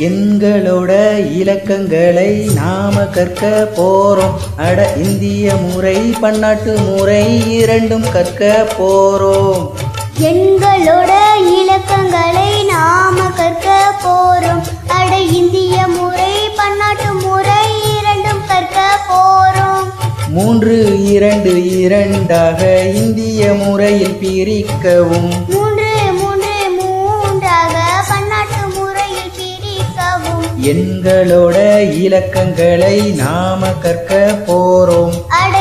எண்களோட இலக்கங்களை நாம கற்க போறோம். அட இந்திய முறை பன்னாட்டு முறை இரண்டும் கற்க போறோம். எண்களோட இலக்கங்களை நாம கற்க போறோம். அட இந்திய முறை பன்னாட்டு முறை இரண்டும் கற்க போறோம். மூன்று இரண்டு இரண்டாக இந்திய முறையில் பிரிக்கவும். எண்களோட இலக்கங்களை நாம கற்க போறோம். அட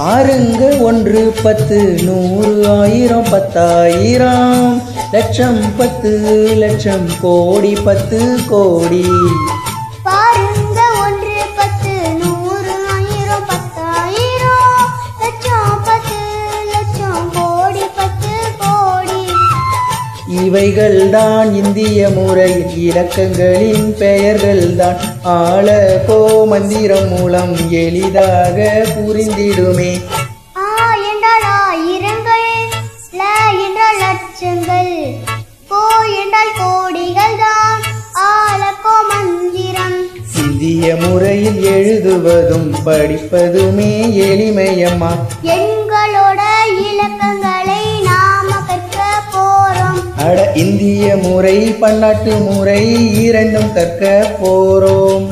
பாருங்க ஒன்று பத்து நூறு ஆயிரம் பத்தாயிரம். லட்சம் பத்து லட்சம் கோடி பத்து கோடி. இவைகள்தான் இந்திய முறையில் இலக்கங்களின் பெயர்கள்தான். ஆள கோ மந்திரம் மூலம் எளிதாக புரிந்திடுமே. ஆ என்றால் ஆயிரங்கள் ல என்றால் லட்சங்கள் கோ என்றால் கோடிகள் தான் ஆலக்கோ மந்திரம். இந்திய முறையில் எழுதுவதும் படிப்பதுமே எளிமையம்மா. எண்களோட இலக்கங்களை அட இந்திய முறை பன்னாட்டு முறை இரண்டும் கற்க போறோம்.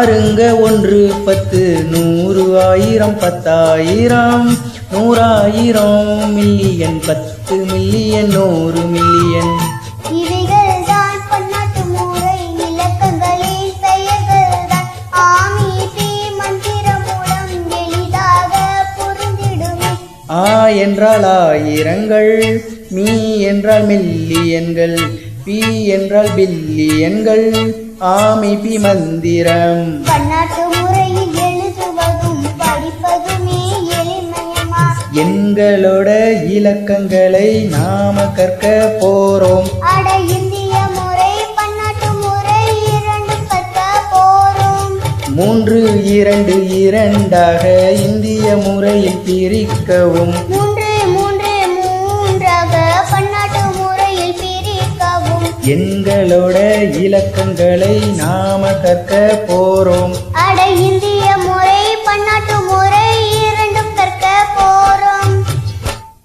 பாருங்க ஒன்று பத்து நூறு ஆயிரம் பத்தாயிரம் நூறாயிரம் மில்லியன் பத்து மில்லியன் நூறு மில்லியன். ஆ என்றால் ஆயிரங்கள் மீ என்றால் மில்லியன்கள் பி என்றால் பில்லியன்கள். ஆமி பி மந்திரம். பன்னாட்டு முறையில் எழுதுவதும் படிப்பதுமே எளிமையமா எண்களோட இலக்கங்களை நாம கற்க போறோம். அட இந்திய முறை பன்னாட்டு முறை இரண்டும் கற்க போறோம். மூன்று இரண்டு இரண்டாக இந்திய முறையில் பிரிக்கவும். எங்களோட இலக்கங்களை நாம கற்க போறோம். அட இந்திய முறை பன்னாட்டு முறை இரண்டும் கற்க போறோம்.